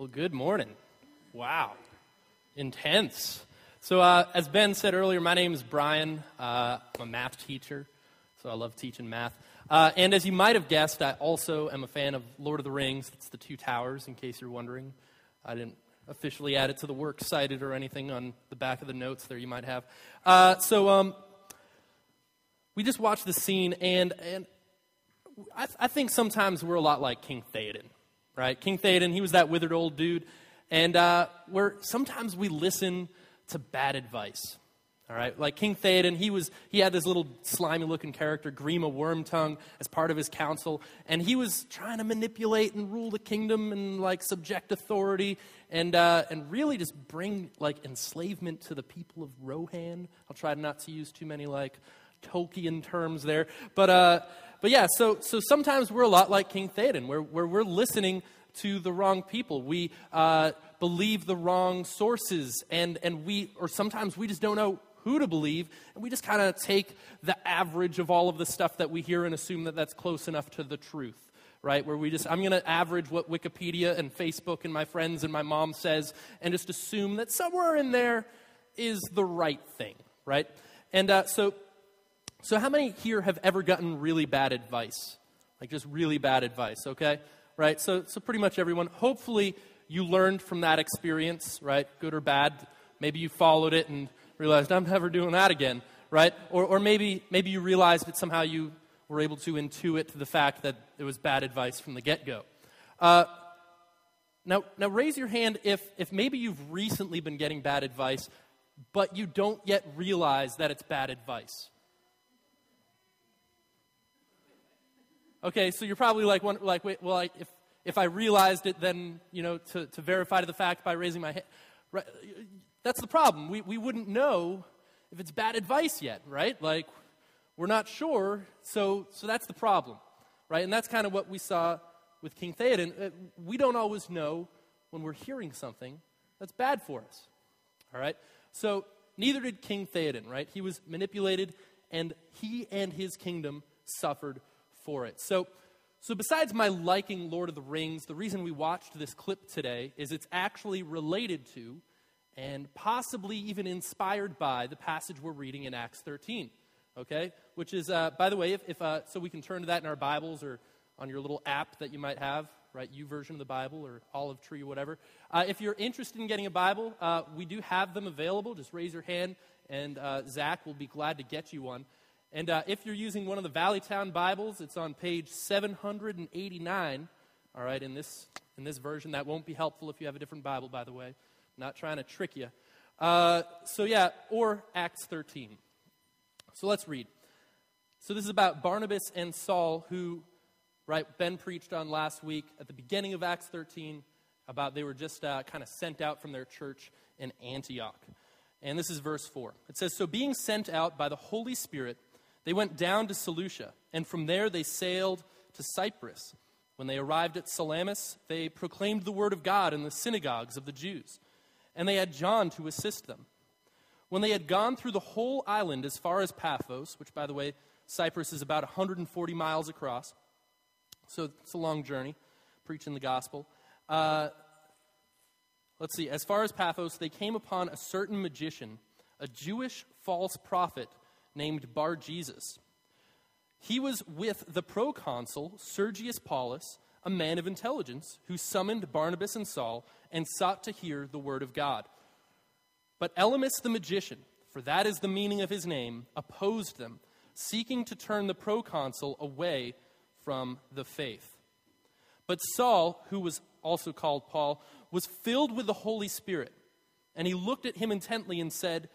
Well, good morning. Wow. Intense. So, uh, as Ben said earlier, my name is Brian. Uh, I'm a math teacher, so I love teaching math. Uh, and as you might have guessed, I also am a fan of Lord of the Rings. It's the Two Towers, in case you're wondering. I didn't officially add it to the works cited or anything on the back of the notes there you might have. Uh, so, um, we just watched the scene, and, and I, I think sometimes we're a lot like King Theoden right? King Theoden, he was that withered old dude. And uh, where sometimes we listen to bad advice. All right, like King Theoden, he was he had this little slimy looking character, Grima Wormtongue, as part of his council, and he was trying to manipulate and rule the kingdom and like subject authority and uh, and really just bring like enslavement to the people of Rohan. I'll try not to use too many like Tolkien terms there, but uh, but yeah, so, so sometimes we're a lot like King Theoden, where, where we're listening to the wrong people. We uh, believe the wrong sources, and, and we, or sometimes we just don't know who to believe, and we just kind of take the average of all of the stuff that we hear and assume that that's close enough to the truth right? Where we just, I'm going to average what Wikipedia and Facebook and my friends and my mom says and just assume that somewhere in there is the right thing, right? And uh, so so, how many here have ever gotten really bad advice? Like just really bad advice, okay? Right? So, so pretty much everyone. Hopefully, you learned from that experience, right? Good or bad. Maybe you followed it and realized, I'm never doing that again, right? Or, or maybe, maybe you realized that somehow you were able to intuit the fact that it was bad advice from the get go. Uh, now, now, raise your hand if, if maybe you've recently been getting bad advice, but you don't yet realize that it's bad advice. Okay, so you're probably like, one, like wait, well, like, if, if I realized it, then, you know, to, to verify the fact by raising my hand. Right? That's the problem. We, we wouldn't know if it's bad advice yet, right? Like, we're not sure, so, so that's the problem, right? And that's kind of what we saw with King Theoden. Uh, we don't always know when we're hearing something that's bad for us, all right? So, neither did King Theoden, right? He was manipulated, and he and his kingdom suffered for it. So, so besides my liking Lord of the Rings, the reason we watched this clip today is it's actually related to and possibly even inspired by the passage we're reading in Acts 13. Okay? Which is, uh, by the way, if, if uh, so we can turn to that in our Bibles or on your little app that you might have, right? YouVersion of the Bible or Olive Tree or whatever. Uh, if you're interested in getting a Bible, uh, we do have them available. Just raise your hand, and uh, Zach will be glad to get you one. And uh, if you're using one of the Valleytown Bibles, it's on page 789. All right, in this, in this version. That won't be helpful if you have a different Bible, by the way. I'm not trying to trick you. Uh, so, yeah, or Acts 13. So let's read. So, this is about Barnabas and Saul, who, right, Ben preached on last week at the beginning of Acts 13 about they were just uh, kind of sent out from their church in Antioch. And this is verse 4. It says So, being sent out by the Holy Spirit, they went down to Seleucia, and from there they sailed to Cyprus. When they arrived at Salamis, they proclaimed the word of God in the synagogues of the Jews, and they had John to assist them. When they had gone through the whole island as far as Paphos, which, by the way, Cyprus is about 140 miles across, so it's a long journey preaching the gospel. Uh, let's see, as far as Paphos, they came upon a certain magician, a Jewish false prophet named Bar Jesus. He was with the proconsul Sergius Paulus, a man of intelligence, who summoned Barnabas and Saul and sought to hear the word of God. But Elymas the magician, for that is the meaning of his name, opposed them, seeking to turn the proconsul away from the faith. But Saul, who was also called Paul, was filled with the Holy Spirit, and he looked at him intently and said,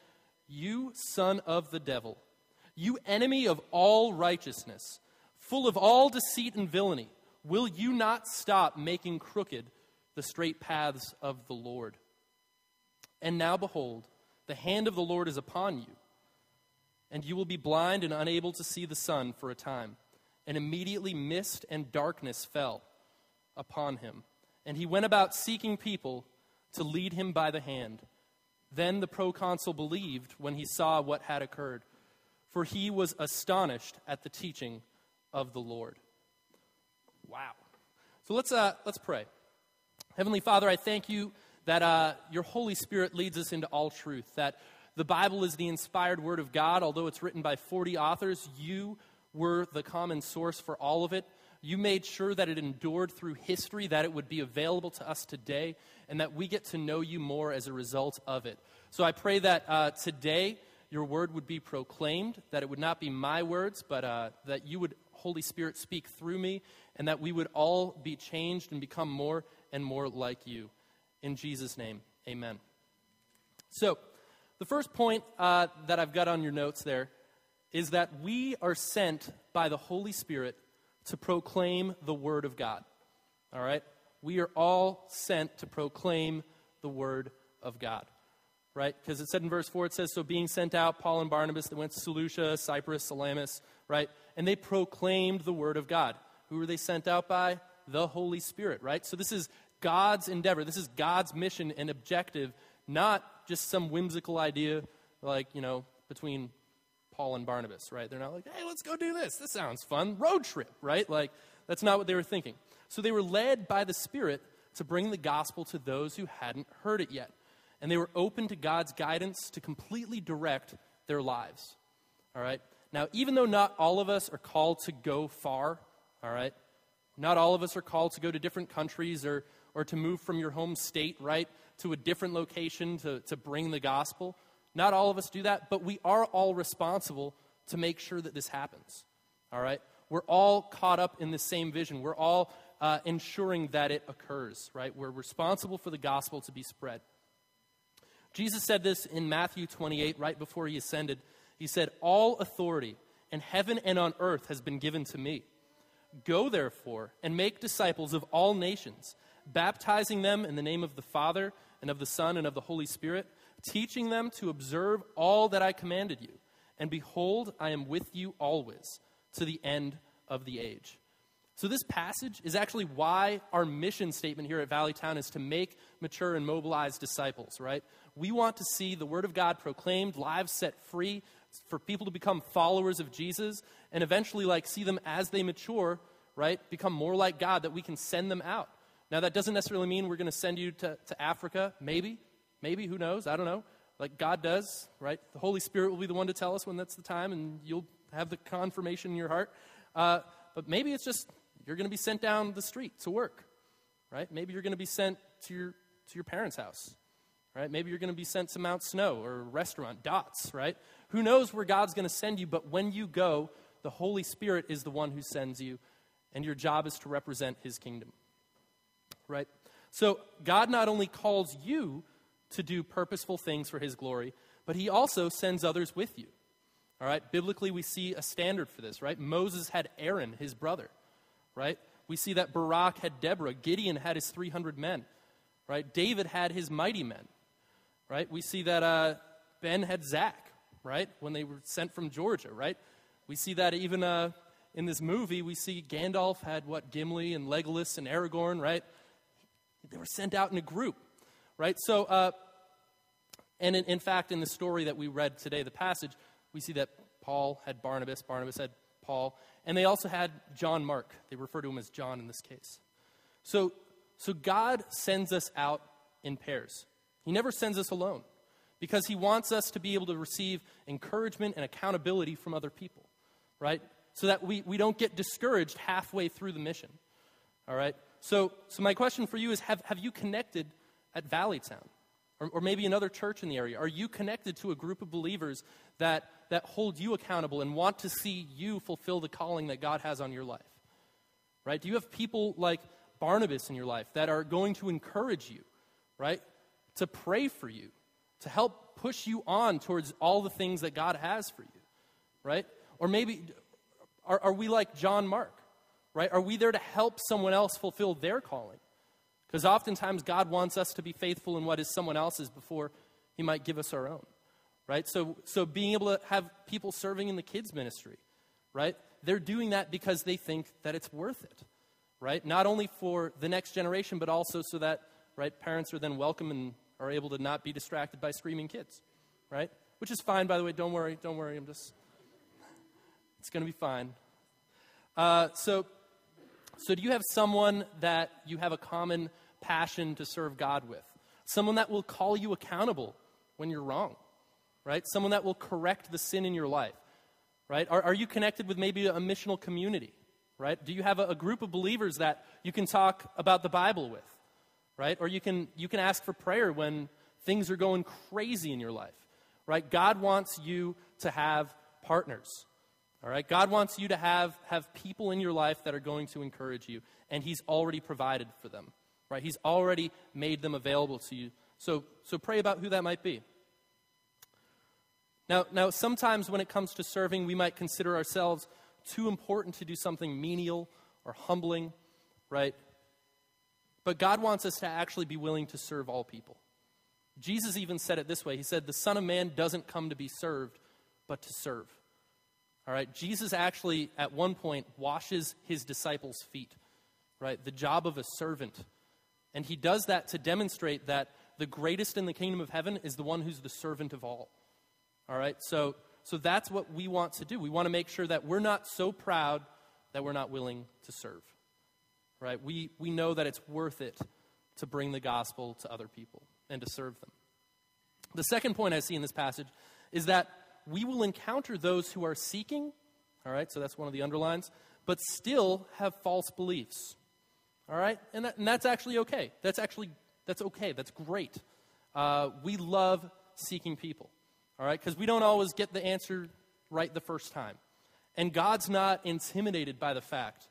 You son of the devil you enemy of all righteousness, full of all deceit and villainy, will you not stop making crooked the straight paths of the Lord? And now, behold, the hand of the Lord is upon you, and you will be blind and unable to see the sun for a time. And immediately mist and darkness fell upon him. And he went about seeking people to lead him by the hand. Then the proconsul believed when he saw what had occurred for he was astonished at the teaching of the Lord. Wow. So let's, uh, let's pray. Heavenly Father, I thank you that uh, your Holy Spirit leads us into all truth, that the Bible is the inspired word of God. Although it's written by 40 authors, you were the common source for all of it. You made sure that it endured through history, that it would be available to us today, and that we get to know you more as a result of it. So I pray that uh, today your word would be proclaimed, that it would not be my words, but uh, that you would, Holy Spirit, speak through me, and that we would all be changed and become more and more like you. In Jesus' name, amen. So, the first point uh, that I've got on your notes there is that we are sent by the Holy Spirit to proclaim the Word of God. All right? We are all sent to proclaim the Word of God. Right? Because it said in verse 4, it says, So being sent out, Paul and Barnabas, they went to Seleucia, Cyprus, Salamis, right? And they proclaimed the Word of God. Who were they sent out by? The Holy Spirit, right? So this is God's endeavor. This is God's mission and objective, not just some whimsical idea like, you know, between Paul and Barnabas, right? They're not like, hey, let's go do this. This sounds fun. Road trip, right? Like, that's not what they were thinking. So they were led by the Spirit to bring the gospel to those who hadn't heard it yet. And they were open to God's guidance to completely direct their lives. All right? Now, even though not all of us are called to go far, all right? Not all of us are called to go to different countries or, or to move from your home state, right, to a different location to, to bring the gospel. Not all of us do that, but we are all responsible to make sure that this happens. All right? We're all caught up in the same vision. We're all uh, ensuring that it occurs, right? We're responsible for the gospel to be spread. Jesus said this in Matthew 28, right before he ascended. He said, All authority in heaven and on earth has been given to me. Go, therefore, and make disciples of all nations, baptizing them in the name of the Father, and of the Son, and of the Holy Spirit teaching them to observe all that I commanded you. And behold, I am with you always to the end of the age. So, this passage is actually why our mission statement here at Valley Town is to make mature and mobilize disciples, right? We want to see the Word of God proclaimed, lives set free, for people to become followers of Jesus, and eventually, like, see them as they mature, right? Become more like God, that we can send them out. Now, that doesn't necessarily mean we're going to send you to, to Africa, maybe. Maybe, who knows? I don't know. Like God does, right? The Holy Spirit will be the one to tell us when that's the time, and you'll have the confirmation in your heart. Uh, but maybe it's just you're going to be sent down the street to work, right? Maybe you're going to be sent to your, to your parents' house, right? Maybe you're going to be sent to Mount Snow or a restaurant, dots, right? Who knows where God's going to send you, but when you go, the Holy Spirit is the one who sends you, and your job is to represent His kingdom, right? So God not only calls you to do purposeful things for his glory, but he also sends others with you. All right? Biblically, we see a standard for this, right? Moses had Aaron, his brother, right? We see that Barak had Deborah, Gideon had his 300 men, right? David had his mighty men, right? We see that uh, Ben had Zach, right? When they were sent from Georgia, right? We see that even uh, in this movie, we see Gandalf had what? Gimli and Legolas and Aragorn, right? They were sent out in a group, right? So, uh, and in, in fact, in the story that we read today, the passage, we see that Paul had Barnabas, Barnabas had Paul, and they also had John Mark. They refer to him as John in this case. So, so God sends us out in pairs. He never sends us alone because he wants us to be able to receive encouragement and accountability from other people, right? So that we, we don't get discouraged halfway through the mission, all right? So, so my question for you is have, have you connected at Valley Town? Or, or maybe another church in the area? Are you connected to a group of believers that, that hold you accountable and want to see you fulfill the calling that God has on your life? Right? Do you have people like Barnabas in your life that are going to encourage you, right? To pray for you, to help push you on towards all the things that God has for you, right? Or maybe are, are we like John Mark, right? Are we there to help someone else fulfill their calling? Because oftentimes God wants us to be faithful in what is someone else's before He might give us our own, right? So, so being able to have people serving in the kids' ministry, right? They're doing that because they think that it's worth it, right? Not only for the next generation, but also so that, right, parents are then welcome and are able to not be distracted by screaming kids, right? Which is fine, by the way. Don't worry, don't worry. I'm just, it's going to be fine. Uh, so, so do you have someone that you have a common passion to serve God with, someone that will call you accountable when you're wrong, right? Someone that will correct the sin in your life, right? Are, are you connected with maybe a missional community, right? Do you have a, a group of believers that you can talk about the Bible with, right? Or you can, you can ask for prayer when things are going crazy in your life, right? God wants you to have partners, all right? God wants you to have, have people in your life that are going to encourage you, and He's already provided for them, right? He's already made them available to you. So, so pray about who that might be. Now, now, sometimes when it comes to serving, we might consider ourselves too important to do something menial or humbling, right? But God wants us to actually be willing to serve all people. Jesus even said it this way He said, The Son of Man doesn't come to be served, but to serve. All right, Jesus actually, at one point, washes his disciples' feet, right? The job of a servant. And he does that to demonstrate that the greatest in the kingdom of heaven is the one who's the servant of all. All right, so, so that's what we want to do. We want to make sure that we're not so proud that we're not willing to serve. Right? We, we know that it's worth it to bring the gospel to other people and to serve them. The second point I see in this passage is that we will encounter those who are seeking, all right, so that's one of the underlines, but still have false beliefs. All right? And, that, and that's actually okay. That's actually, that's okay. That's great. Uh, we love seeking people, all right? Because we don't always get the answer right the first time. And God's not intimidated by the fact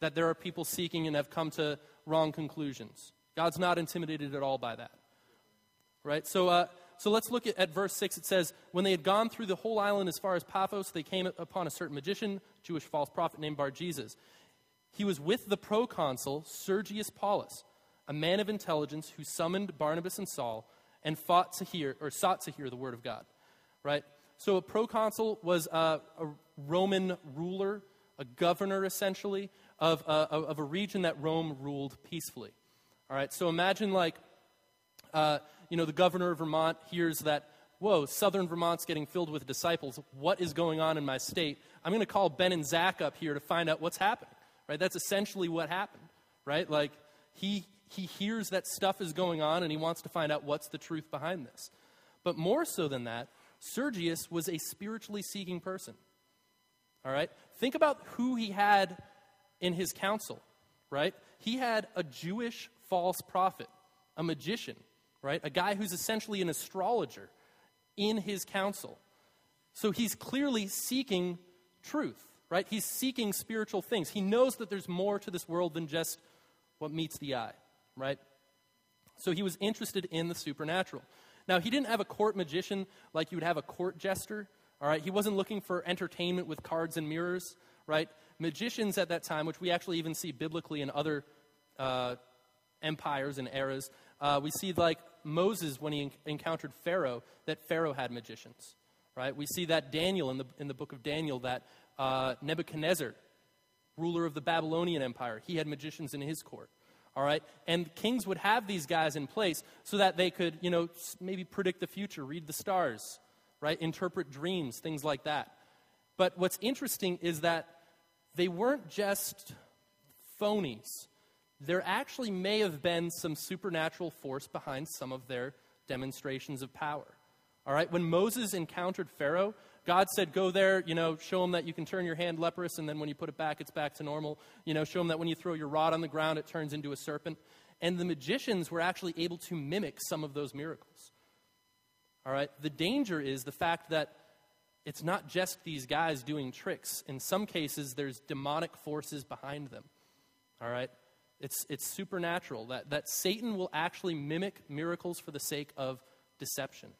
that there are people seeking and have come to wrong conclusions. God's not intimidated at all by that. Right? So, uh, so let's look at, at, verse 6. It says, When they had gone through the whole island as far as Paphos, they came upon a certain magician, Jewish false prophet named Bar Jesus. He was with the proconsul, Sergius Paulus, a man of intelligence who summoned Barnabas and Saul and fought to hear, or sought to hear the word of God. Right? So a proconsul was a, a Roman ruler, a governor essentially, of, uh, of a region that Rome ruled peacefully. All right, so imagine like, uh, you know, the governor of Vermont hears that, whoa, southern Vermont's getting filled with disciples. What is going on in my state? I'm going to call Ben and Zach up here to find out what's happening. Right? That's essentially what happened. Right? Like, he, he hears that stuff is going on and he wants to find out what's the truth behind this. But more so than that, Sergius was a spiritually seeking person. All right? Think about who he had in his council, right? He had a Jewish false prophet, a magician, right? A guy who's essentially an astrologer in his council. So he's clearly seeking truth, right? He's seeking spiritual things. He knows that there's more to this world than just what meets the eye, right? So he was interested in the supernatural. Now, he didn't have a court magician like you would have a court jester, all right? He wasn't looking for entertainment with cards and mirrors, right? Magicians at that time, which we actually even see biblically in other uh, empires and eras, uh, we see like Moses when he en- encountered Pharaoh, that Pharaoh had magicians, right? We see that Daniel in the, in the book of Daniel, that uh, Nebuchadnezzar, ruler of the Babylonian Empire, he had magicians in his court. All right? And kings would have these guys in place so that they could, you know, maybe predict the future, read the stars, right? Interpret dreams, things like that. But what's interesting is that they weren't just phonies. There actually may have been some supernatural force behind some of their demonstrations of power. All right, when Moses encountered Pharaoh, God said, Go there, you know, show them that you can turn your hand leprous, and then when you put it back, it's back to normal. You know, show them that when you throw your rod on the ground, it turns into a serpent. And the magicians were actually able to mimic some of those miracles. All right, the danger is the fact that it's not just these guys doing tricks. In some cases, there's demonic forces behind them. All right? It's, it's supernatural that, that Satan will actually mimic miracles for the sake of deception.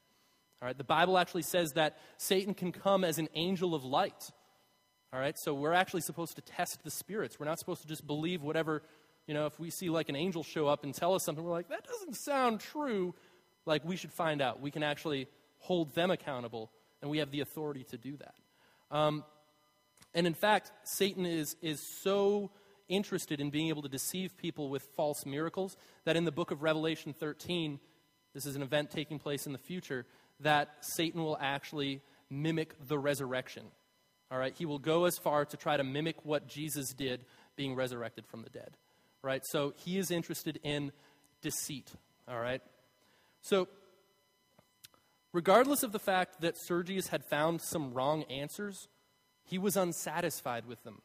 All right? The Bible actually says that Satan can come as an angel of light. All right? So we're actually supposed to test the spirits. We're not supposed to just believe whatever, you know, if we see like an angel show up and tell us something, we're like, that doesn't sound true. Like, we should find out. We can actually hold them accountable and we have the authority to do that. Um, and in fact, Satan is, is so interested in being able to deceive people with false miracles that in the book of Revelation 13, this is an event taking place in the future, that Satan will actually mimic the resurrection. All right, he will go as far to try to mimic what Jesus did being resurrected from the dead. Right? So he is interested in deceit. All right? So, regardless of the fact that Sergius had found some wrong answers, he was unsatisfied with them.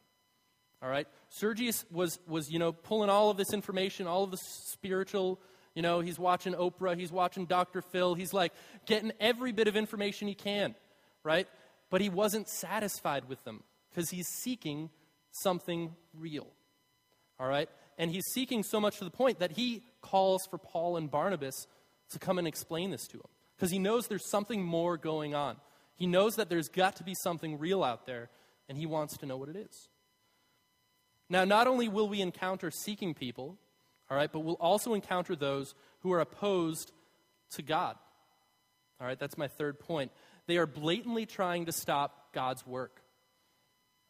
All right? Sergius was, was, you know, pulling all of this information, all of the spiritual, you know, he's watching Oprah, he's watching Dr. Phil, he's like getting every bit of information he can, right? But he wasn't satisfied with them because he's seeking something real. All right? And he's seeking so much to the point that he calls for Paul and Barnabas to come and explain this to him because he knows there's something more going on. He knows that there's got to be something real out there, and he wants to know what it is. Now, not only will we encounter seeking people, all right, but we'll also encounter those who are opposed to God. All right, that's my third point. They are blatantly trying to stop God's work.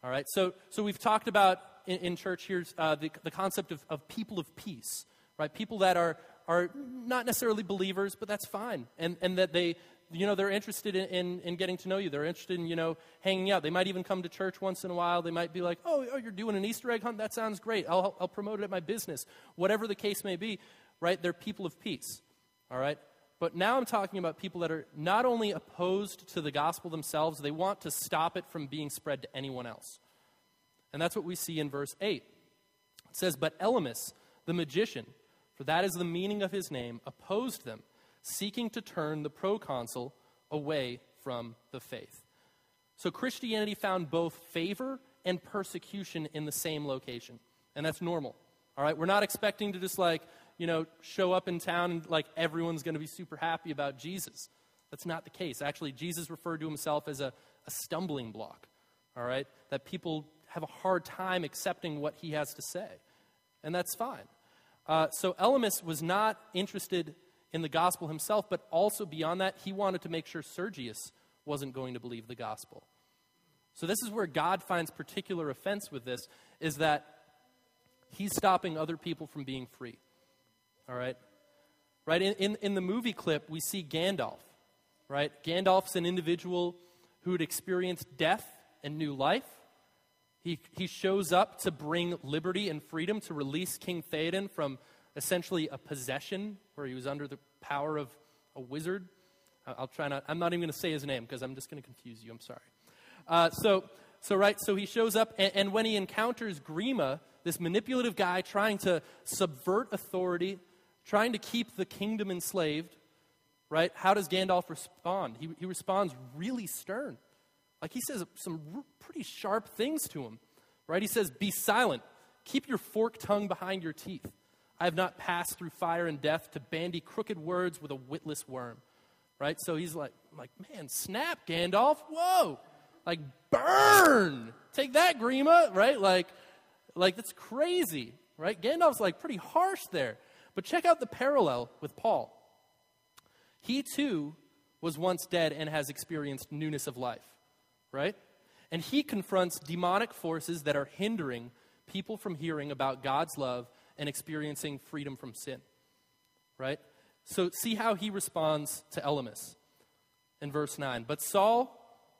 All right, so, so we've talked about in, in church here uh, the, the concept of, of people of peace, right? People that are, are not necessarily believers, but that's fine. And, and that they, you know, they're interested in, in, in, getting to know you. They're interested in, you know, hanging out. They might even come to church once in a while. They might be like, oh, oh you're doing an Easter egg hunt? That sounds great. I'll, I'll promote it at my business. Whatever the case may be, right? They're people of peace, all right? But now I'm talking about people that are not only opposed to the gospel themselves, they want to stop it from being spread to anyone else. And that's what we see in verse 8. It says, But Elymas, the magician, for that is the meaning of his name, opposed them seeking to turn the proconsul away from the faith. So Christianity found both favor and persecution in the same location. And that's normal. All right? We're not expecting to just like, you know, show up in town and like everyone's going to be super happy about Jesus. That's not the case. Actually, Jesus referred to himself as a, a stumbling block. All right? That people have a hard time accepting what he has to say. And that's fine. Uh, so Elymas was not interested in the gospel himself, but also beyond that, he wanted to make sure Sergius wasn't going to believe the gospel. So this is where God finds particular offense with this, is that he's stopping other people from being free. All right? Right? In, in, in the movie clip, we see Gandalf. Right? Gandalf's an individual who had experienced death and new life. He, he shows up to bring liberty and freedom, to release King Theoden from essentially a possession where he was under the power of a wizard. I'll try not, I'm not even going to say his name because I'm just going to confuse you. I'm sorry. Uh, so, so, right, so he shows up, and, and when he encounters Grima, this manipulative guy trying to subvert authority, trying to keep the kingdom enslaved, right, how does Gandalf respond? He, he responds really stern. Like he says some r- pretty sharp things to him, right? He says, Be silent, keep your forked tongue behind your teeth. I have not passed through fire and death to bandy crooked words with a witless worm. Right? So he's like, like, man, snap, Gandalf. Whoa. Like, burn. Take that, Grima. Right? Like, like that's crazy. Right? Gandalf's like pretty harsh there. But check out the parallel with Paul. He too was once dead and has experienced newness of life. Right? And he confronts demonic forces that are hindering people from hearing about God's love and experiencing freedom from sin. Right? So see how he responds to Elymas in verse 9. But Saul,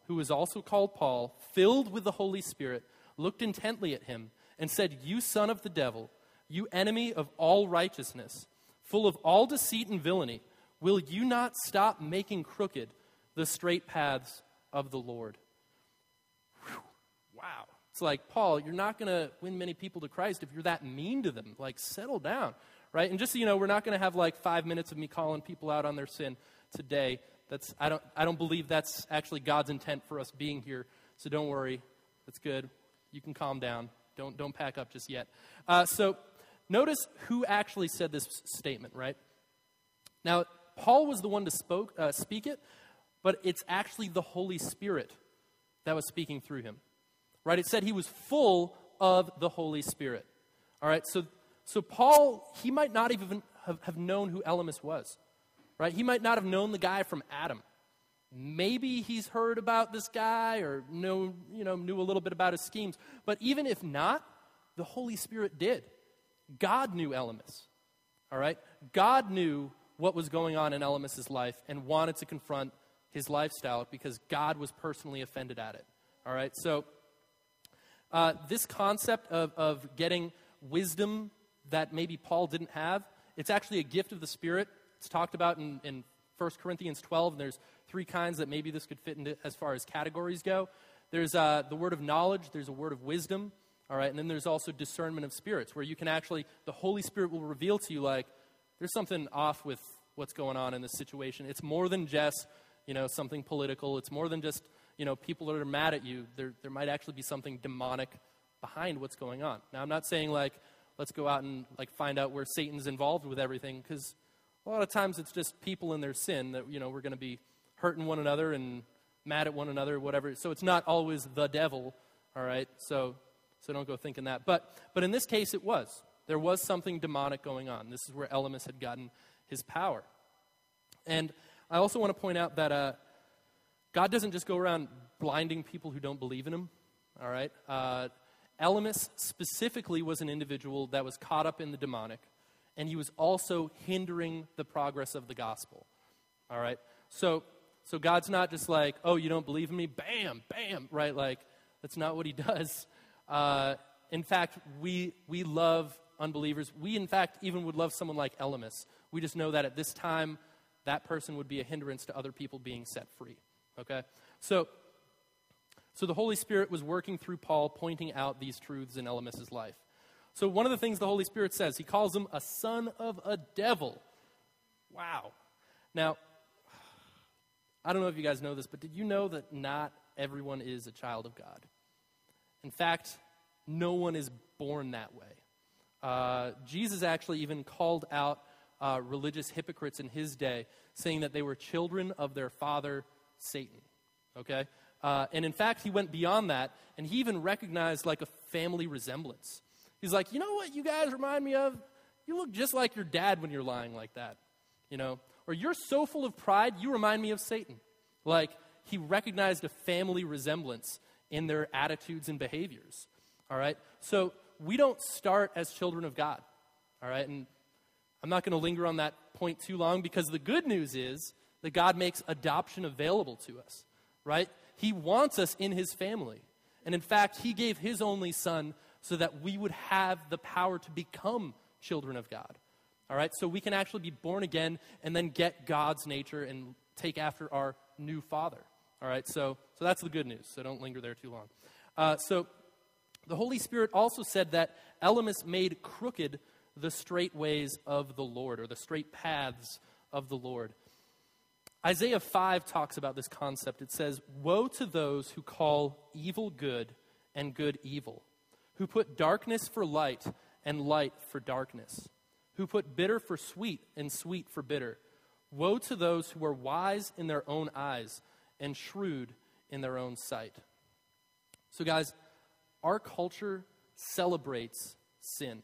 who was also called Paul, filled with the Holy Spirit, looked intently at him and said, You son of the devil, you enemy of all righteousness, full of all deceit and villainy, will you not stop making crooked the straight paths of the Lord? Whew. Wow. It's like, Paul, you're not going to win many people to Christ if you're that mean to them. Like, settle down, right? And just so you know, we're not going to have like five minutes of me calling people out on their sin today. That's, I, don't, I don't believe that's actually God's intent for us being here. So don't worry. That's good. You can calm down. Don't, don't pack up just yet. Uh, so notice who actually said this statement, right? Now, Paul was the one to spoke, uh, speak it, but it's actually the Holy Spirit that was speaking through him right? It said he was full of the Holy Spirit. All right, so, so Paul, he might not even have, have known who Elymas was, right? He might not have known the guy from Adam. Maybe he's heard about this guy or know, you know, knew a little bit about his schemes. But even if not, the Holy Spirit did. God knew Elymas. All right? God knew what was going on in Elymas's life and wanted to confront his lifestyle because God was personally offended at it. All right? So uh, this concept of, of getting wisdom that maybe Paul didn't have it's actually a gift of the Spirit. It's talked about in, in 1 Corinthians 12, and there's three kinds that maybe this could fit into as far as categories go. There's uh, the word of knowledge, there's a word of wisdom, all right, and then there's also discernment of spirits, where you can actually, the Holy Spirit will reveal to you, like, there's something off with what's going on in this situation. It's more than just, you know, something political. It's more than just, you know, people that are mad at you. There, there might actually be something demonic behind what's going on. Now, I'm not saying, like, let's go out and, like, find out where Satan's involved with everything, because a lot of times it's just people in their sin that, you know, we're going to be hurting one another and mad at one another, whatever. So it's not always the devil, all right? So, so don't go thinking that. But, but in this case, it was. There was something demonic going on. This is where Elymas had gotten his power. And I also want to point out that uh, God doesn't just go around blinding people who don't believe in him, all right? Uh, Elymas specifically was an individual that was caught up in the demonic, and he was also hindering the progress of the gospel, all right? So so God's not just like, oh, you don't believe in me? Bam, bam, right? Like, that's not what he does. Uh, in fact, we, we love unbelievers. We, in fact, even would love someone like Elymas. We just know that at this time, that person would be a hindrance to other people being set free. Okay? So, so the Holy Spirit was working through Paul, pointing out these truths in Elymas's life. So one of the things the Holy Spirit says, he calls him a son of a devil. Wow. Now, I don't know if you guys know this, but did you know that not everyone is a child of God? In fact, no one is born that way. Uh, Jesus actually even called out uh, religious hypocrites in his day, saying that they were children of their father, Satan. Okay? Uh, and in fact, he went beyond that, and he even recognized like a family resemblance. He's like, you know what you guys remind me of? You look just like your dad when you're lying like that. You know, or you're so full of pride, you remind me of Satan. Like, he recognized a family resemblance in their attitudes and behaviors. All right? So, we don't start as children of God. All right? And I'm not going to linger on that point too long because the good news is that God makes adoption available to us. Right? He wants us in his family. And in fact, he gave his only son so that we would have the power to become children of God. All right, so we can actually be born again and then get God's nature and take after our new Father. All right, so, so that's the good news, so don't linger there too long. Uh, so the Holy Spirit also said that Elymas made crooked the straight ways of the Lord, or the straight paths of the Lord. Isaiah 5 talks about this concept. It says, Woe to those who call evil good and good evil, who put darkness for light and light for darkness who put bitter for sweet and sweet for bitter. Woe to those who are wise in their own eyes and shrewd in their own sight. So, guys, our culture celebrates sin.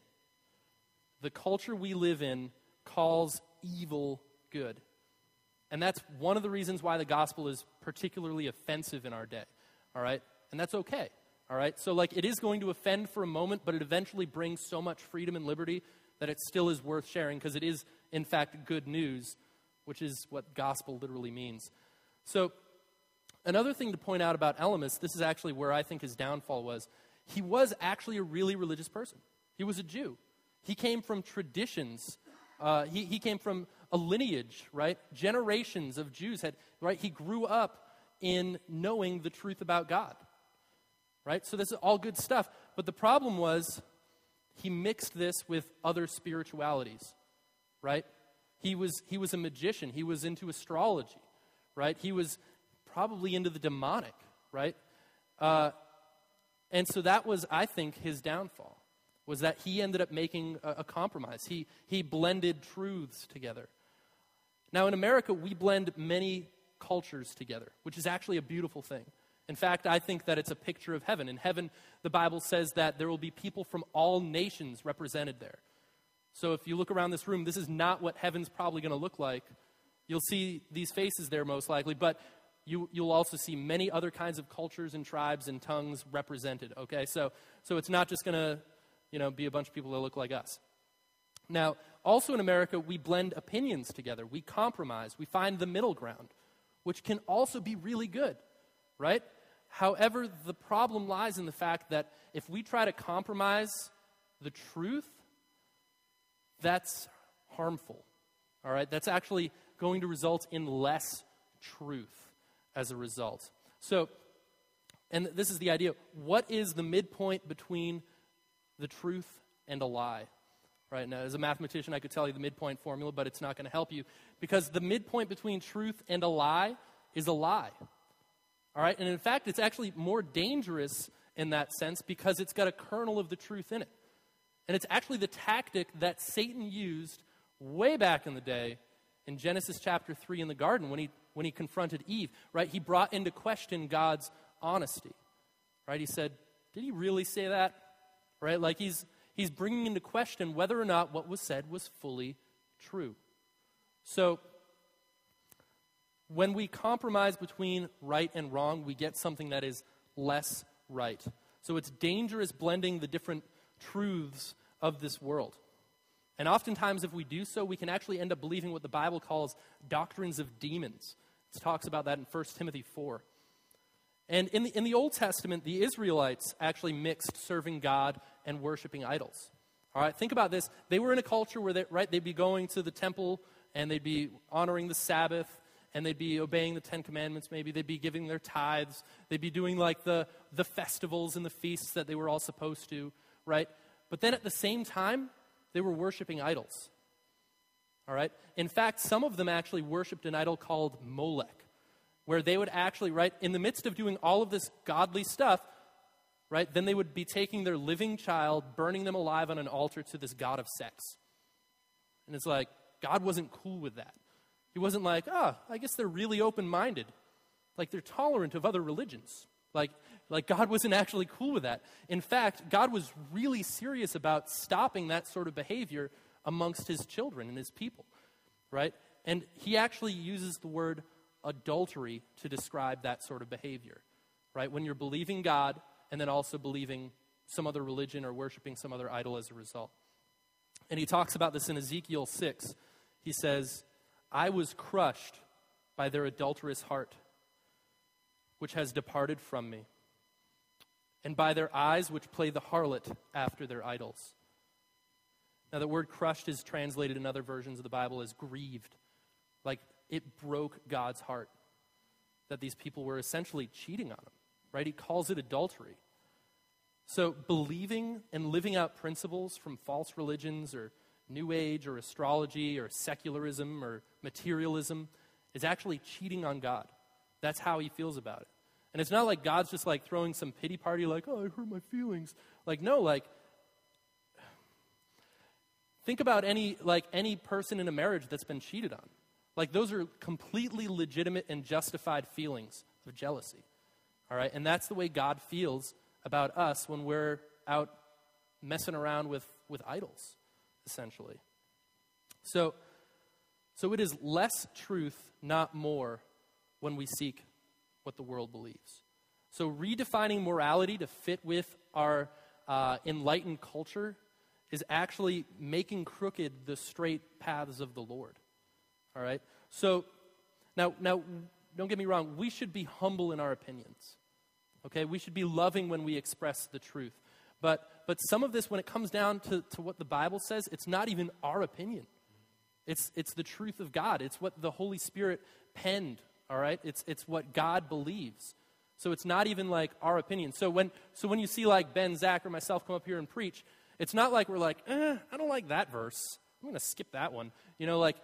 The culture we live in calls evil good. And that's one of the reasons why the gospel is particularly offensive in our day. All right? And that's okay. All right? So, like, it is going to offend for a moment, but it eventually brings so much freedom and liberty that it still is worth sharing because it is, in fact, good news, which is what gospel literally means. So, another thing to point out about Elymas, this is actually where I think his downfall was. He was actually a really religious person, he was a Jew. He came from traditions. Uh, he, he came from a lineage, right? Generations of Jews had, right? He grew up in knowing the truth about God, right? So this is all good stuff. But the problem was he mixed this with other spiritualities, right? He was, he was a magician. He was into astrology, right? He was probably into the demonic, right? Uh, and so that was, I think, his downfall, was that he ended up making a, a compromise. He, he blended truths together. Now, in America, we blend many cultures together, which is actually a beautiful thing. In fact, I think that it's a picture of heaven. In heaven, the Bible says that there will be people from all nations represented there. So if you look around this room, this is not what heaven's probably going to look like. You'll see these faces there most likely, but you, you'll also see many other kinds of cultures and tribes and tongues represented, okay? So, so it's not just going to, you know, be a bunch of people that look like us. Now, also in America, we blend opinions together. We compromise. We find the middle ground, which can also be really good, right? However, the problem lies in the fact that if we try to compromise the truth, that's harmful. All right? That's actually going to result in less truth as a result. So, and this is the idea what is the midpoint between the truth and a lie? Right now, as a mathematician, I could tell you the midpoint formula, but it's not going to help you because the midpoint between truth and a lie is a lie. All right? And in fact, it's actually more dangerous in that sense because it's got a kernel of the truth in it. And it's actually the tactic that Satan used way back in the day in Genesis chapter 3 in the garden when he, when he confronted Eve, right? He brought into question God's honesty, right? He said, Did he really say that? Right? Like he's, he's bringing into question whether or not what was said was fully true. So, when we compromise between right and wrong, we get something that is less right. So, it's dangerous blending the different truths of this world. And oftentimes, if we do so, we can actually end up believing what the Bible calls doctrines of demons. It talks about that in 1 Timothy 4. And in the, in the Old Testament, the Israelites actually mixed serving God and worshiping idols. All right, think about this. They were in a culture where they, right, they'd be going to the temple and they'd be honoring the Sabbath and they'd be obeying the Ten Commandments, maybe. They'd be giving their tithes. They'd be doing like the, the festivals and the feasts that they were all supposed to, right? But then at the same time, they were worshiping idols. All right? In fact, some of them actually worshiped an idol called Molech, where they would actually, right, in the midst of doing all of this godly stuff, right, then they would be taking their living child, burning them alive on an altar to this god of sex. And it's like, God wasn't cool with that. He wasn't like, oh, I guess they're really open minded. Like they're tolerant of other religions. Like, like God wasn't actually cool with that. In fact, God was really serious about stopping that sort of behavior amongst his children and his people, right? And he actually uses the word adultery to describe that sort of behavior, right? When you're believing God and then also believing some other religion or worshiping some other idol as a result. And he talks about this in Ezekiel 6. He says, I was crushed by their adulterous heart which has departed from me, and by their eyes which play the harlot after their idols. Now, the word crushed is translated in other versions of the Bible as grieved. Like it broke God's heart that these people were essentially cheating on him, right? He calls it adultery. So, believing and living out principles from false religions or New Age or astrology or secularism or materialism is actually cheating on God. That's how he feels about it. And it's not like God's just like throwing some pity party, like, oh, I hurt my feelings. Like, no, like, think about any, like, any person in a marriage that's been cheated on. Like, those are completely legitimate and justified feelings of jealousy. All right? And that's the way God feels about us when we're out messing around with, with idols, essentially. So, so it is less truth, not more, when we seek what the world believes. So, redefining morality to fit with our uh, enlightened culture is actually making crooked the straight paths of the Lord. All right? So, now, now, don't get me wrong, we should be humble in our opinions. Okay? We should be loving when we express the truth. But, but some of this, when it comes down to, to what the Bible says, it's not even our opinion. It's, it's the truth of God. It's what the Holy Spirit penned all right? It's, it's what God believes. So it's not even like our opinion. So when, so when you see like Ben, Zach, or myself come up here and preach, it's not like we're like, eh, I don't like that verse. I'm going to skip that one. You know, like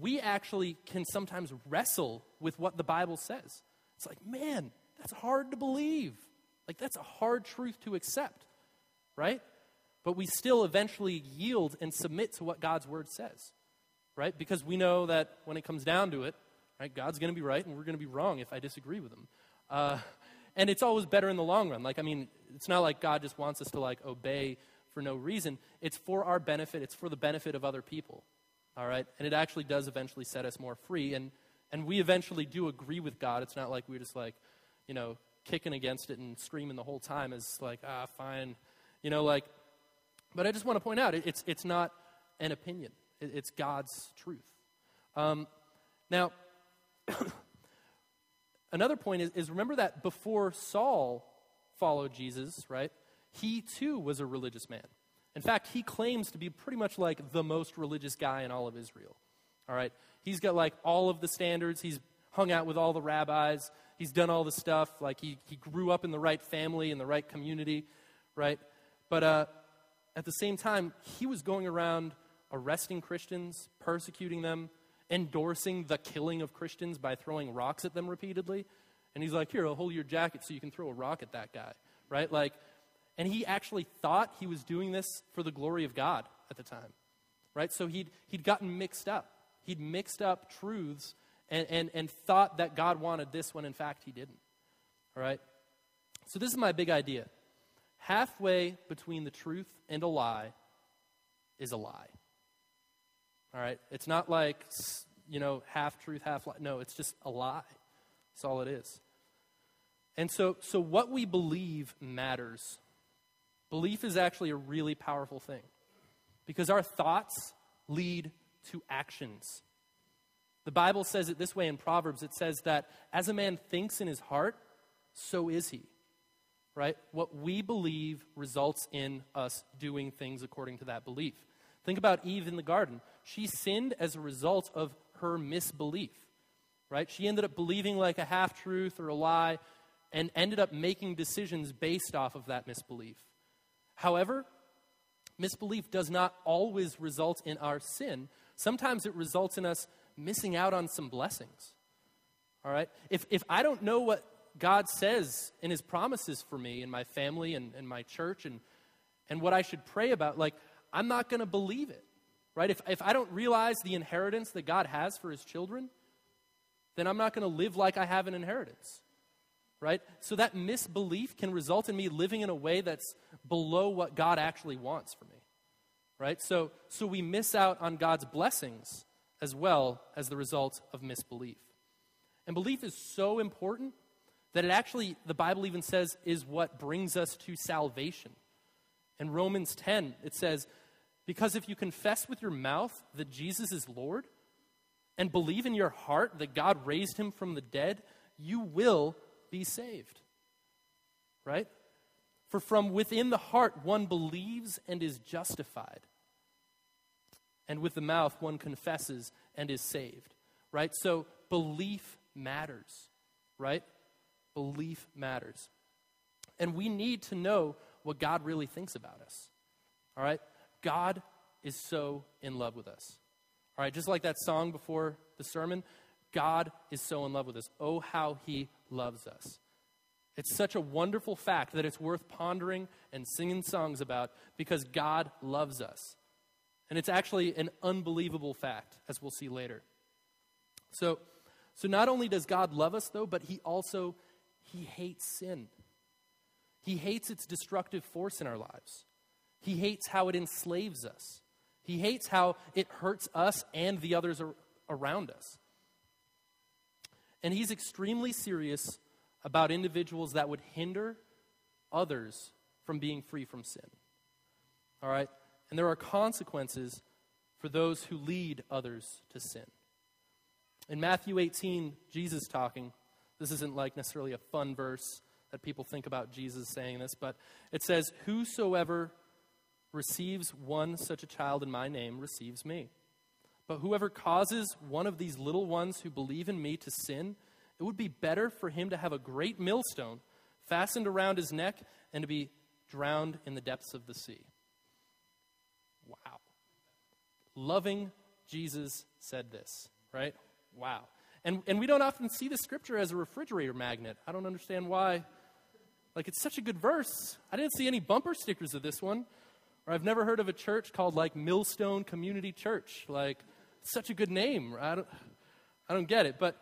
we actually can sometimes wrestle with what the Bible says. It's like, man, that's hard to believe. Like that's a hard truth to accept, right? But we still eventually yield and submit to what God's word says, right? Because we know that when it comes down to it, Right? God's going to be right, and we're going to be wrong if I disagree with him. Uh, and it's always better in the long run. Like, I mean, it's not like God just wants us to like obey for no reason. It's for our benefit. It's for the benefit of other people. All right, and it actually does eventually set us more free, and and we eventually do agree with God. It's not like we're just like, you know, kicking against it and screaming the whole time. Is like, ah, fine, you know, like. But I just want to point out, it's it's not an opinion. It's God's truth. Um, now, Another point is, is remember that before Saul followed Jesus, right? He too was a religious man. In fact, he claims to be pretty much like the most religious guy in all of Israel. All right? He's got like all of the standards. He's hung out with all the rabbis. He's done all the stuff. Like he, he grew up in the right family, in the right community, right? But uh, at the same time, he was going around arresting Christians, persecuting them, endorsing the killing of Christians by throwing rocks at them repeatedly. And he's like, Here, I'll hold your jacket so you can throw a rock at that guy, right? Like, and he actually thought he was doing this for the glory of God at the time, right? So he'd, he'd gotten mixed up. He'd mixed up truths and, and, and thought that God wanted this when in fact he didn't, all right? So this is my big idea. Halfway between the truth and a lie is a lie. All right? It's not like, you know, half truth, half lie. No, it's just a lie. That's all it is. And so, so what we believe matters. Belief is actually a really powerful thing because our thoughts lead to actions. The Bible says it this way in Proverbs it says that as a man thinks in his heart, so is he. Right? What we believe results in us doing things according to that belief. Think about Eve in the garden. She sinned as a result of her misbelief, right? She ended up believing like a half truth or a lie and ended up making decisions based off of that misbelief. However, misbelief does not always result in our sin. Sometimes it results in us missing out on some blessings. All right? If, if I don't know what God says in his promises for me and my family and, and my church and, and what I should pray about, like, I'm not going to believe it, right? If, if I don't realize the inheritance that God has for his children, then I'm not going to live like I have an inheritance, right? So that misbelief can result in me living in a way that's below what God actually wants for me, right? So, so we miss out on God's blessings as well as the result of misbelief. And belief is so important that it actually, the Bible even says, is what brings us to salvation. In Romans 10, it says, because if you confess with your mouth that Jesus is Lord and believe in your heart that God raised him from the dead, you will be saved. Right? For from within the heart one believes and is justified. And with the mouth one confesses and is saved. Right? So belief matters. Right? Belief matters. And we need to know what God really thinks about us. All right? God is so in love with us. All right, just like that song before the sermon, God is so in love with us. Oh, how he loves us. It's such a wonderful fact that it's worth pondering and singing songs about because God loves us. And it's actually an unbelievable fact, as we'll see later. So, so not only does God love us, though, but he also he hates sin. He hates its destructive force in our lives. He hates how it enslaves us. He hates how it hurts us and the others ar- around us. And he's extremely serious about individuals that would hinder others from being free from sin. All right? And there are consequences for those who lead others to sin. In Matthew 18, Jesus talking, this isn't like necessarily a fun verse that people think about Jesus saying this, but it says, Whosoever receives one such a child in my name receives me. But whoever causes one of these little ones who believe in me to sin, it would be better for him to have a great millstone fastened around his neck and to be drowned in the depths of the sea. Wow. Loving Jesus said this, right? Wow. And, and we don't often see the scripture as a refrigerator magnet. I don't understand why. Like, it's such a good verse. I didn't see any bumper stickers of this one. Or I've never heard of a church called like Millstone Community Church. Like, such a good name. I don't, I don't get it. But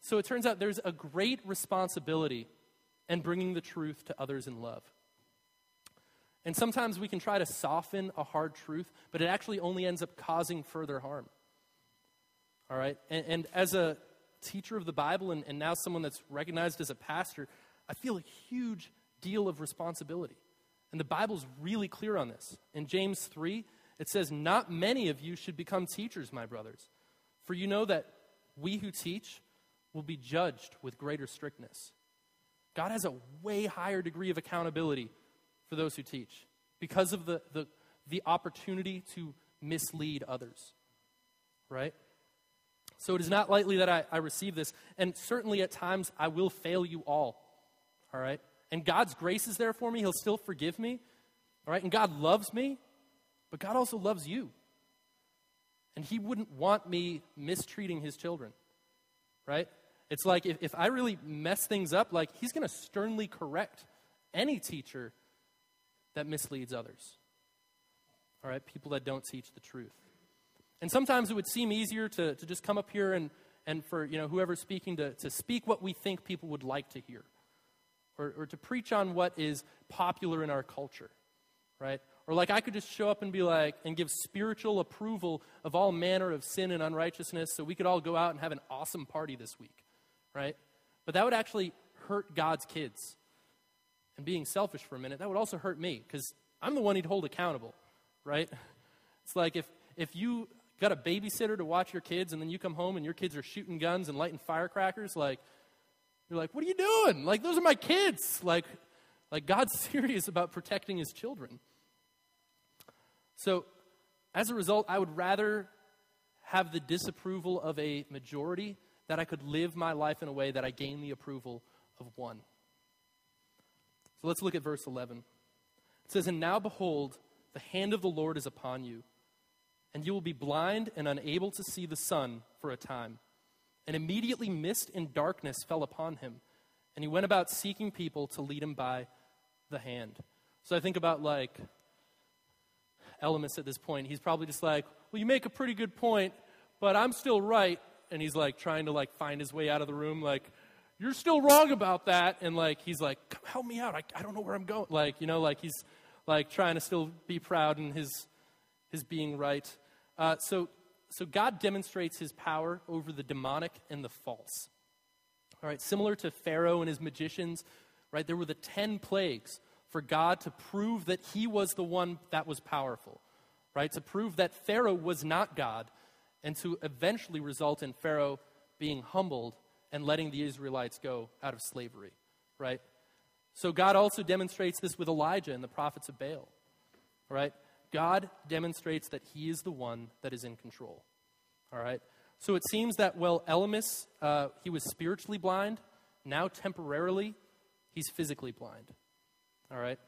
so it turns out there's a great responsibility in bringing the truth to others in love. And sometimes we can try to soften a hard truth, but it actually only ends up causing further harm. All right? And, and as a teacher of the Bible and, and now someone that's recognized as a pastor, I feel a huge deal of responsibility. And the Bible's really clear on this. In James 3, it says, Not many of you should become teachers, my brothers, for you know that we who teach will be judged with greater strictness. God has a way higher degree of accountability for those who teach because of the, the, the opportunity to mislead others. Right? So it is not lightly that I, I receive this, and certainly at times I will fail you all. All right? And God's grace is there for me. He'll still forgive me. All right? And God loves me, but God also loves you. And He wouldn't want me mistreating His children. Right? It's like if, if I really mess things up, like He's going to sternly correct any teacher that misleads others. All right? People that don't teach the truth. And sometimes it would seem easier to, to just come up here and, and for you know, whoever's speaking to, to speak what we think people would like to hear. Or, or to preach on what is popular in our culture, right? Or like I could just show up and be like, and give spiritual approval of all manner of sin and unrighteousness so we could all go out and have an awesome party this week, right? But that would actually hurt God's kids. And being selfish for a minute, that would also hurt me because I'm the one he'd hold accountable, right? It's like if, if you got a babysitter to watch your kids and then you come home and your kids are shooting guns and lighting firecrackers like you're like what are you doing like those are my kids like like god's serious about protecting his children so as a result i would rather have the disapproval of a majority that i could live my life in a way that i gain the approval of one so let's look at verse 11 it says and now behold the hand of the lord is upon you and you will be blind and unable to see the sun for a time. And immediately mist and darkness fell upon him, and he went about seeking people to lead him by the hand. So I think about like Elymas at this point. He's probably just like, Well, you make a pretty good point, but I'm still right. And he's like trying to like find his way out of the room, like, You're still wrong about that. And like he's like, Help me out. I, I don't know where I'm going. Like, you know, like he's like trying to still be proud in his his being right. Uh, so, so God demonstrates his power over the demonic and the false. All right, similar to Pharaoh and his magicians, right? There were the 10 plagues for God to prove that he was the one that was powerful, right? To prove that Pharaoh was not God and to eventually result in Pharaoh being humbled and letting the Israelites go out of slavery, right? So God also demonstrates this with Elijah and the prophets of Baal, right? God demonstrates that he is the one that is in control. All right? So it seems that, well, Elymas, uh, he was spiritually blind. Now, temporarily, he's physically blind. All right?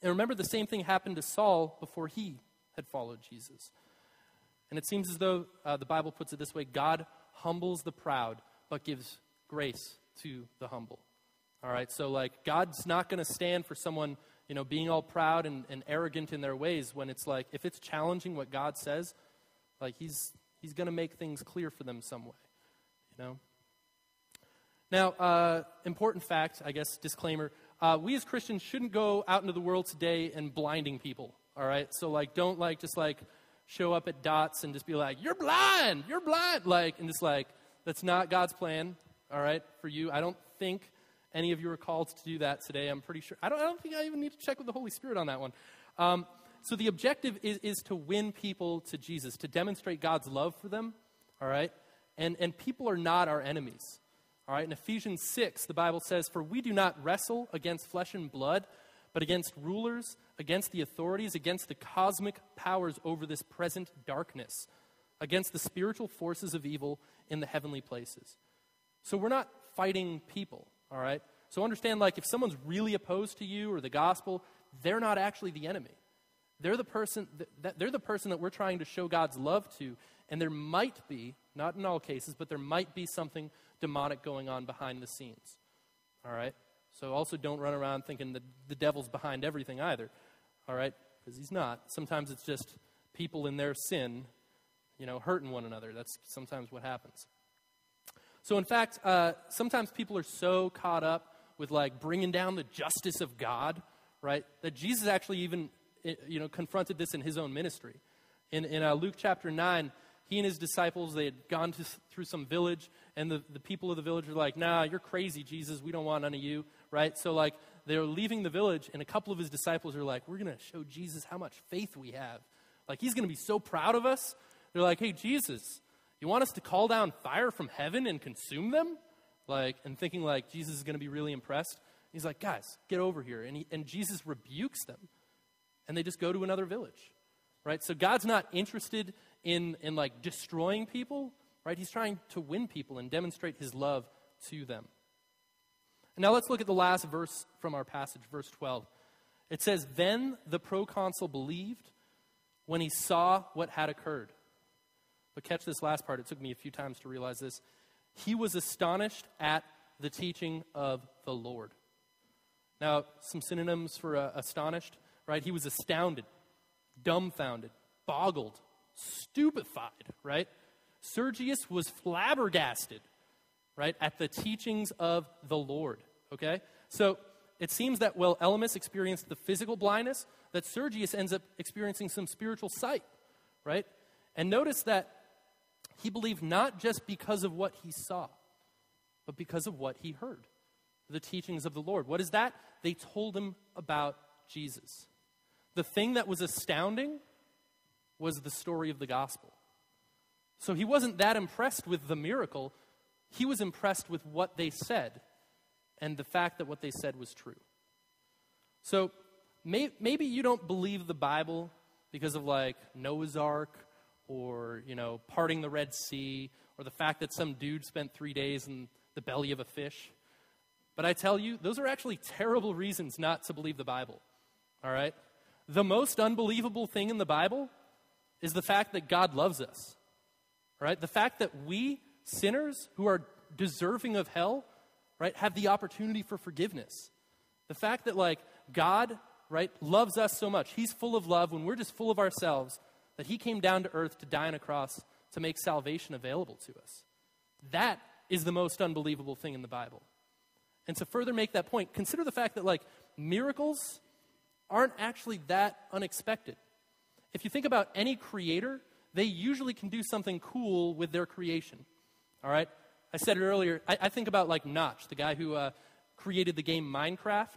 And remember, the same thing happened to Saul before he had followed Jesus. And it seems as though uh, the Bible puts it this way God humbles the proud, but gives grace to the humble. All right? So, like, God's not going to stand for someone you know, being all proud and, and arrogant in their ways when it's like, if it's challenging what God says, like he's, he's going to make things clear for them some way, you know? Now, uh, important fact, I guess, disclaimer. Uh, we as Christians shouldn't go out into the world today and blinding people, all right? So, like, don't, like, just, like, show up at dots and just be like, you're blind, you're blind, like, and just, like, that's not God's plan, all right, for you. I don't think any of you are called to do that today. I'm pretty sure. I don't, I don't think I even need to check with the Holy Spirit on that one. Um, so the objective is, is to win people to Jesus, to demonstrate God's love for them, all right? And, and people are not our enemies, all right? In Ephesians 6, the Bible says, For we do not wrestle against flesh and blood, but against rulers, against the authorities, against the cosmic powers over this present darkness, against the spiritual forces of evil in the heavenly places. So we're not fighting people all right? So understand, like, if someone's really opposed to you or the gospel, they're not actually the enemy. They're the person that, they're the person that we're trying to show God's love to, and there might be, not in all cases, but there might be something demonic going on behind the scenes. All right? So also don't run around thinking that the devil's behind everything either. All right? Because he's not. Sometimes it's just people in their sin, you know, hurting one another. That's sometimes what happens. So, in fact, uh, sometimes people are so caught up with like bringing down the justice of God, right, that Jesus actually even eh, you know confronted this in his own ministry. In, in uh, Luke chapter 9, he and his disciples, they had gone to, through some village, and the, the people of the village were like, nah, you're crazy, Jesus. We don't want none of you, right? So, like, they're leaving the village, and a couple of his disciples are like, we're going to show Jesus how much faith we have. Like, he's going to be so proud of us. They're like, hey, Jesus, you want us to call down fire from heaven and consume them? Like, and thinking like Jesus is going to be really impressed. He's like, guys, get over here. And, he, and Jesus rebukes them. and they just go to another village, right? So God's not interested in, in like destroying people, right? He's trying to win people and demonstrate his love to them. And now let's look at the last verse from our passage, verse 12. It says, Then the proconsul believed when he saw what had occurred. But catch this last part. It took me a few times to realize this. He was astonished at the teaching of the Lord. Now, some synonyms for uh, astonished, right? He was astounded, dumbfounded, boggled, stupefied, right? Sergius was flabbergasted, right, at the teachings of the Lord, okay? So it seems that, well, Elymas experienced the physical blindness, that Sergius ends up experiencing some spiritual sight, right? And notice that he believed not just because of what he saw, but because of what he heard the teachings of the Lord. What is that? They told him about Jesus. The thing that was astounding was the story of the gospel. So he wasn't that impressed with the miracle, he was impressed with what they said and the fact that what they said was true. So may, maybe you don't believe the Bible because of like Noah's Ark or, you know, parting the Red Sea or the fact that some dude spent three days in the belly of a fish. But I tell you, those are actually terrible reasons not to believe the Bible. All right? The most unbelievable thing in the Bible is the fact that God loves us. Right? The fact that we, sinners who are deserving of hell, right, have the opportunity for forgiveness. The fact that, like, God, right, loves us so much. He's full of love when we're just full of ourselves, that He came down to earth to die on a cross to make salvation available to us. That is the most unbelievable thing in the Bible. And to further make that point, consider the fact that, like, miracles aren't actually that unexpected. If you think about any creator, they usually can do something cool with their creation. All right? I said it earlier. I, I think about like Notch, the guy who uh, created the game Minecraft.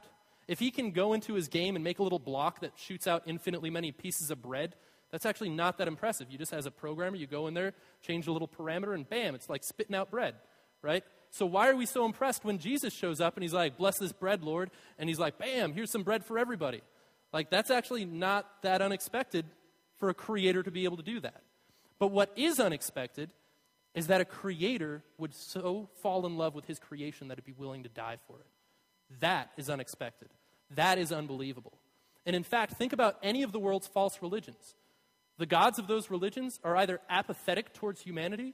If he can go into his game and make a little block that shoots out infinitely many pieces of bread, that's actually not that impressive. You just, as a programmer, you go in there, change a little parameter, and bam, it's like spitting out bread, right? So why are we so impressed when Jesus shows up and he's like, bless this bread, Lord? And he's like, bam, here's some bread for everybody. Like, that's actually not that unexpected for a creator to be able to do that. But what is unexpected is that a creator would so fall in love with his creation that he'd be willing to die for it. That is unexpected. That is unbelievable. And in fact, think about any of the world's false religions. The gods of those religions are either apathetic towards humanity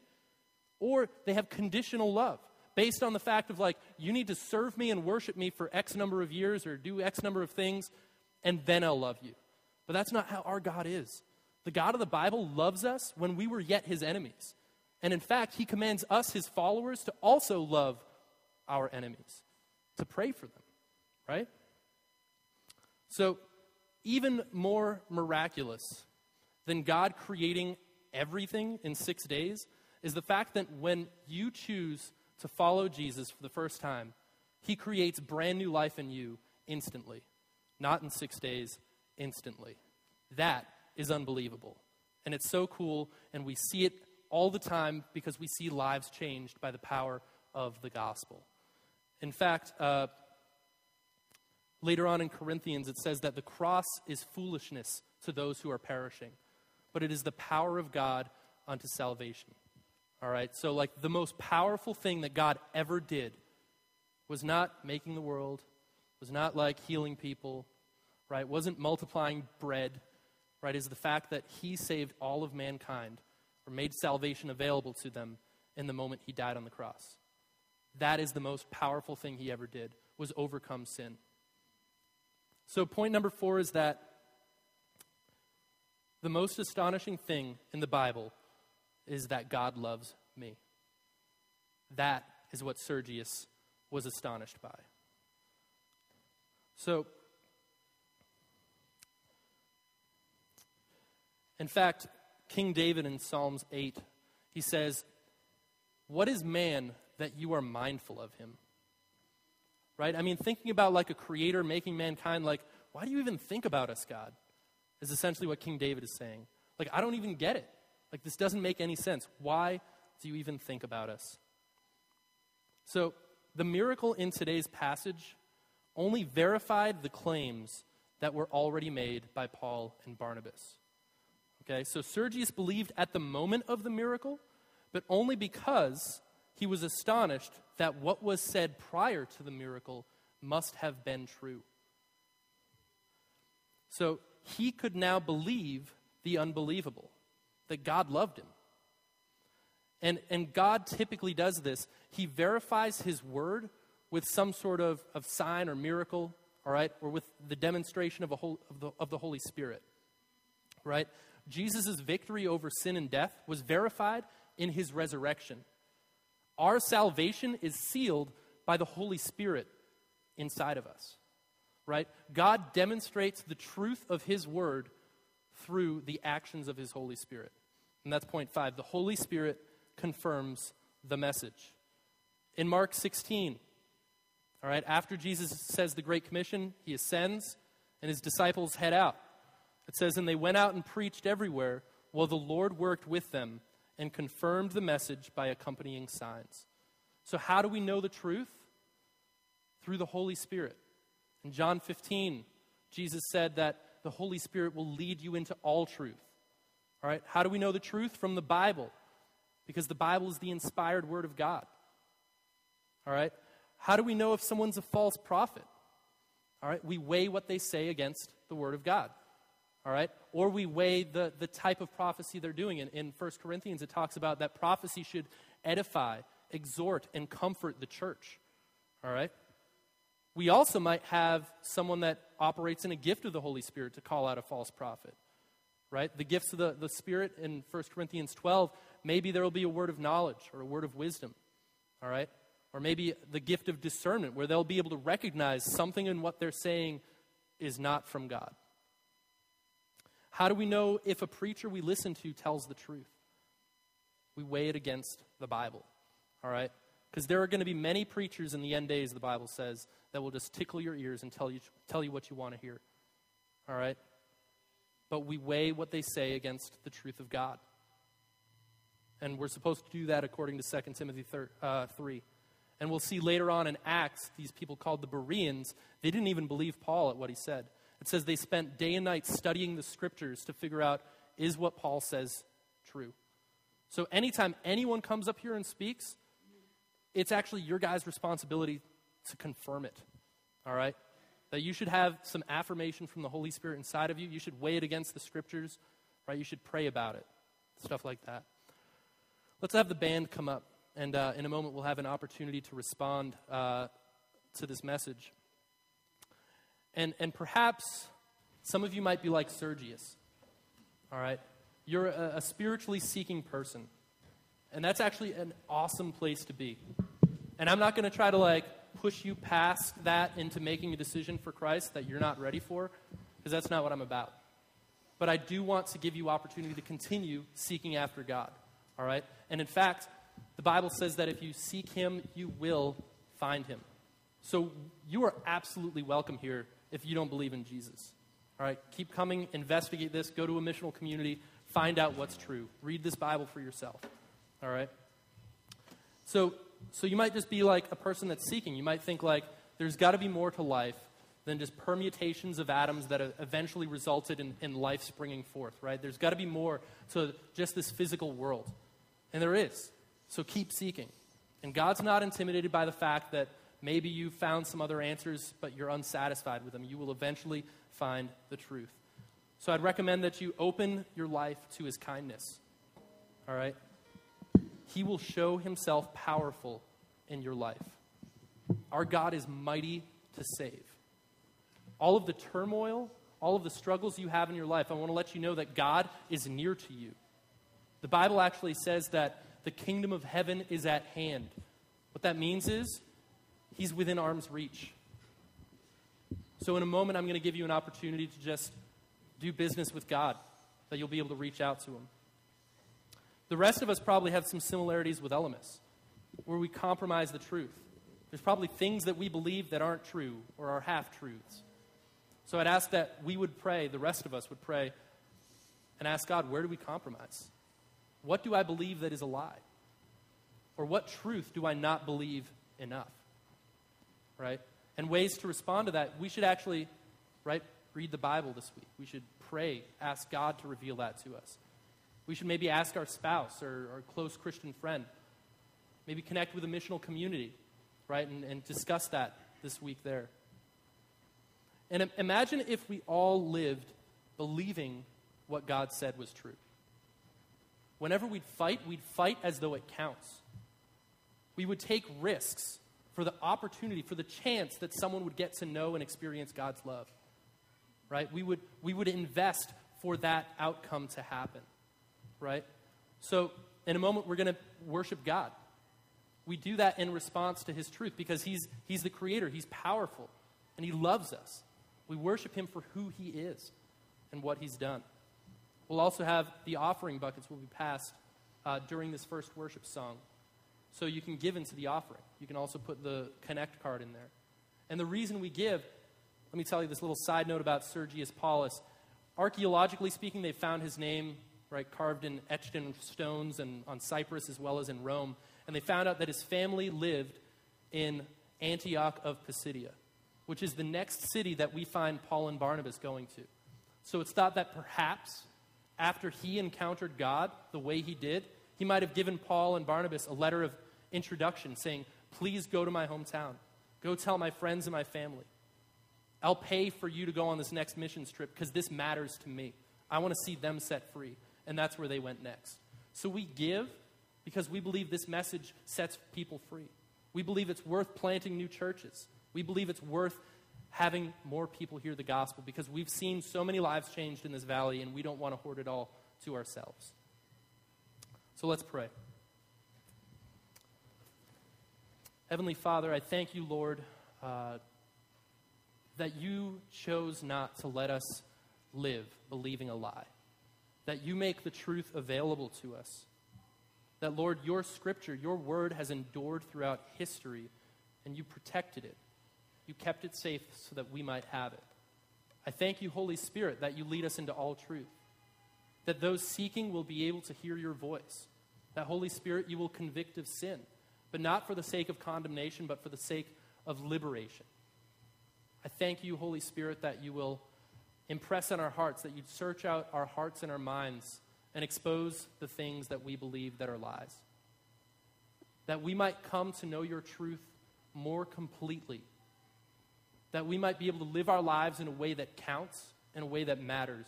or they have conditional love based on the fact of like, you need to serve me and worship me for X number of years or do X number of things, and then I'll love you. But that's not how our God is. The God of the Bible loves us when we were yet his enemies. And in fact, he commands us, his followers, to also love our enemies, to pray for them, right? So, even more miraculous than God creating everything in six days is the fact that when you choose to follow Jesus for the first time, he creates brand new life in you instantly, not in six days, instantly. That is unbelievable. And it's so cool, and we see it all the time because we see lives changed by the power of the gospel. In fact, uh, later on in Corinthians, it says that the cross is foolishness to those who are perishing, but it is the power of God unto salvation. All right, so like the most powerful thing that God ever did was not making the world, was not like healing people, right? Wasn't multiplying bread, right? Is the fact that He saved all of mankind or made salvation available to them in the moment he died on the cross. That is the most powerful thing he ever did was overcome sin. So point number 4 is that the most astonishing thing in the Bible is that God loves me. That is what Sergius was astonished by. So, in fact, King David in Psalms 8, he says, What is man that you are mindful of him? Right? I mean, thinking about like a creator making mankind, like, why do you even think about us, God? Is essentially what King David is saying. Like, I don't even get it. Like, this doesn't make any sense. Why do you even think about us? So, the miracle in today's passage only verified the claims that were already made by Paul and Barnabas. Okay, so Sergius believed at the moment of the miracle, but only because he was astonished that what was said prior to the miracle must have been true. So he could now believe the unbelievable, that God loved him. And, and God typically does this. He verifies his word with some sort of, of sign or miracle, all right, or with the demonstration of, a whole, of, the, of the Holy Spirit, right? Jesus' victory over sin and death was verified in his resurrection. Our salvation is sealed by the Holy Spirit inside of us, right? God demonstrates the truth of his word through the actions of his Holy Spirit. And that's point five. The Holy Spirit confirms the message. In Mark 16, all right, after Jesus says the Great Commission, he ascends and his disciples head out. It says, And they went out and preached everywhere while the Lord worked with them and confirmed the message by accompanying signs. So, how do we know the truth? Through the Holy Spirit. In John 15, Jesus said that the Holy Spirit will lead you into all truth. All right, how do we know the truth? From the Bible, because the Bible is the inspired Word of God. All right, how do we know if someone's a false prophet? All right, we weigh what they say against the Word of God. All right, or we weigh the, the type of prophecy they're doing. In, in 1 Corinthians, it talks about that prophecy should edify, exhort, and comfort the church. All right, we also might have someone that operates in a gift of the Holy Spirit to call out a false prophet. Right? The gifts of the, the Spirit in 1 Corinthians 12, maybe there will be a word of knowledge or a word of wisdom. All right? Or maybe the gift of discernment, where they'll be able to recognize something in what they're saying is not from God. How do we know if a preacher we listen to tells the truth? We weigh it against the Bible. All right? Because there are going to be many preachers in the end days, the Bible says, that will just tickle your ears and tell you, tell you what you want to hear. All right? But we weigh what they say against the truth of God. And we're supposed to do that according to 2 Timothy thir- uh, 3. And we'll see later on in Acts, these people called the Bereans, they didn't even believe Paul at what he said. It says they spent day and night studying the scriptures to figure out is what Paul says true. So anytime anyone comes up here and speaks, it's actually your guys' responsibility to confirm it. All right? That you should have some affirmation from the Holy Spirit inside of you. You should weigh it against the scriptures, right? You should pray about it. Stuff like that. Let's have the band come up. And uh, in a moment, we'll have an opportunity to respond uh, to this message. And, and perhaps some of you might be like Sergius. All right? You're a, a spiritually seeking person. And that's actually an awesome place to be. And I'm not going to try to like push you past that into making a decision for Christ that you're not ready for, because that's not what I'm about. But I do want to give you opportunity to continue seeking after God. All right? And in fact, the Bible says that if you seek him, you will find him. So you are absolutely welcome here if you don't believe in Jesus. All right? Keep coming, investigate this, go to a missional community, find out what's true. Read this Bible for yourself. All right? So so you might just be like a person that's seeking. You might think like there's got to be more to life than just permutations of atoms that eventually resulted in, in life springing forth, right? There's got to be more to just this physical world. And there is. So keep seeking. And God's not intimidated by the fact that maybe you found some other answers, but you're unsatisfied with them. You will eventually find the truth. So I'd recommend that you open your life to his kindness. All right? He will show himself powerful in your life. Our God is mighty to save. All of the turmoil, all of the struggles you have in your life, I want to let you know that God is near to you. The Bible actually says that the kingdom of heaven is at hand. What that means is, He's within arm's reach. So, in a moment, I'm going to give you an opportunity to just do business with God, that you'll be able to reach out to Him. The rest of us probably have some similarities with Elymas, where we compromise the truth. There's probably things that we believe that aren't true or are half truths. So I'd ask that we would pray, the rest of us would pray, and ask God, where do we compromise? What do I believe that is a lie? Or what truth do I not believe enough? Right? And ways to respond to that, we should actually, right, read the Bible this week. We should pray, ask God to reveal that to us. We should maybe ask our spouse or our close Christian friend. Maybe connect with a missional community, right? And, and discuss that this week there. And imagine if we all lived believing what God said was true. Whenever we'd fight, we'd fight as though it counts. We would take risks for the opportunity, for the chance that someone would get to know and experience God's love. Right? We would, we would invest for that outcome to happen. Right? So, in a moment, we're going to worship God. We do that in response to His truth because he's, he's the Creator, He's powerful, and He loves us. We worship Him for who He is and what He's done. We'll also have the offering buckets will be passed uh, during this first worship song. So you can give into the offering. You can also put the Connect card in there. And the reason we give, let me tell you this little side note about Sergius Paulus. Archaeologically speaking, they found his name right carved and etched in stones and on Cyprus as well as in Rome. And they found out that his family lived in Antioch of Pisidia, which is the next city that we find Paul and Barnabas going to. So it's thought that perhaps after he encountered God the way he did, he might have given Paul and Barnabas a letter of introduction saying, Please go to my hometown. Go tell my friends and my family. I'll pay for you to go on this next missions trip because this matters to me. I want to see them set free. And that's where they went next. So we give because we believe this message sets people free. We believe it's worth planting new churches. We believe it's worth having more people hear the gospel because we've seen so many lives changed in this valley and we don't want to hoard it all to ourselves. So let's pray. Heavenly Father, I thank you, Lord, uh, that you chose not to let us live believing a lie, that you make the truth available to us, that, Lord, your scripture, your word has endured throughout history, and you protected it. You kept it safe so that we might have it. I thank you, Holy Spirit, that you lead us into all truth, that those seeking will be able to hear your voice that Holy Spirit, you will convict of sin, but not for the sake of condemnation, but for the sake of liberation. I thank you, Holy Spirit, that you will impress on our hearts, that you'd search out our hearts and our minds and expose the things that we believe that are lies. That we might come to know your truth more completely. That we might be able to live our lives in a way that counts, in a way that matters.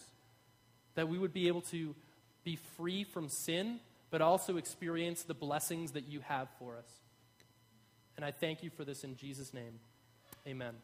That we would be able to be free from sin but also experience the blessings that you have for us. And I thank you for this in Jesus' name. Amen.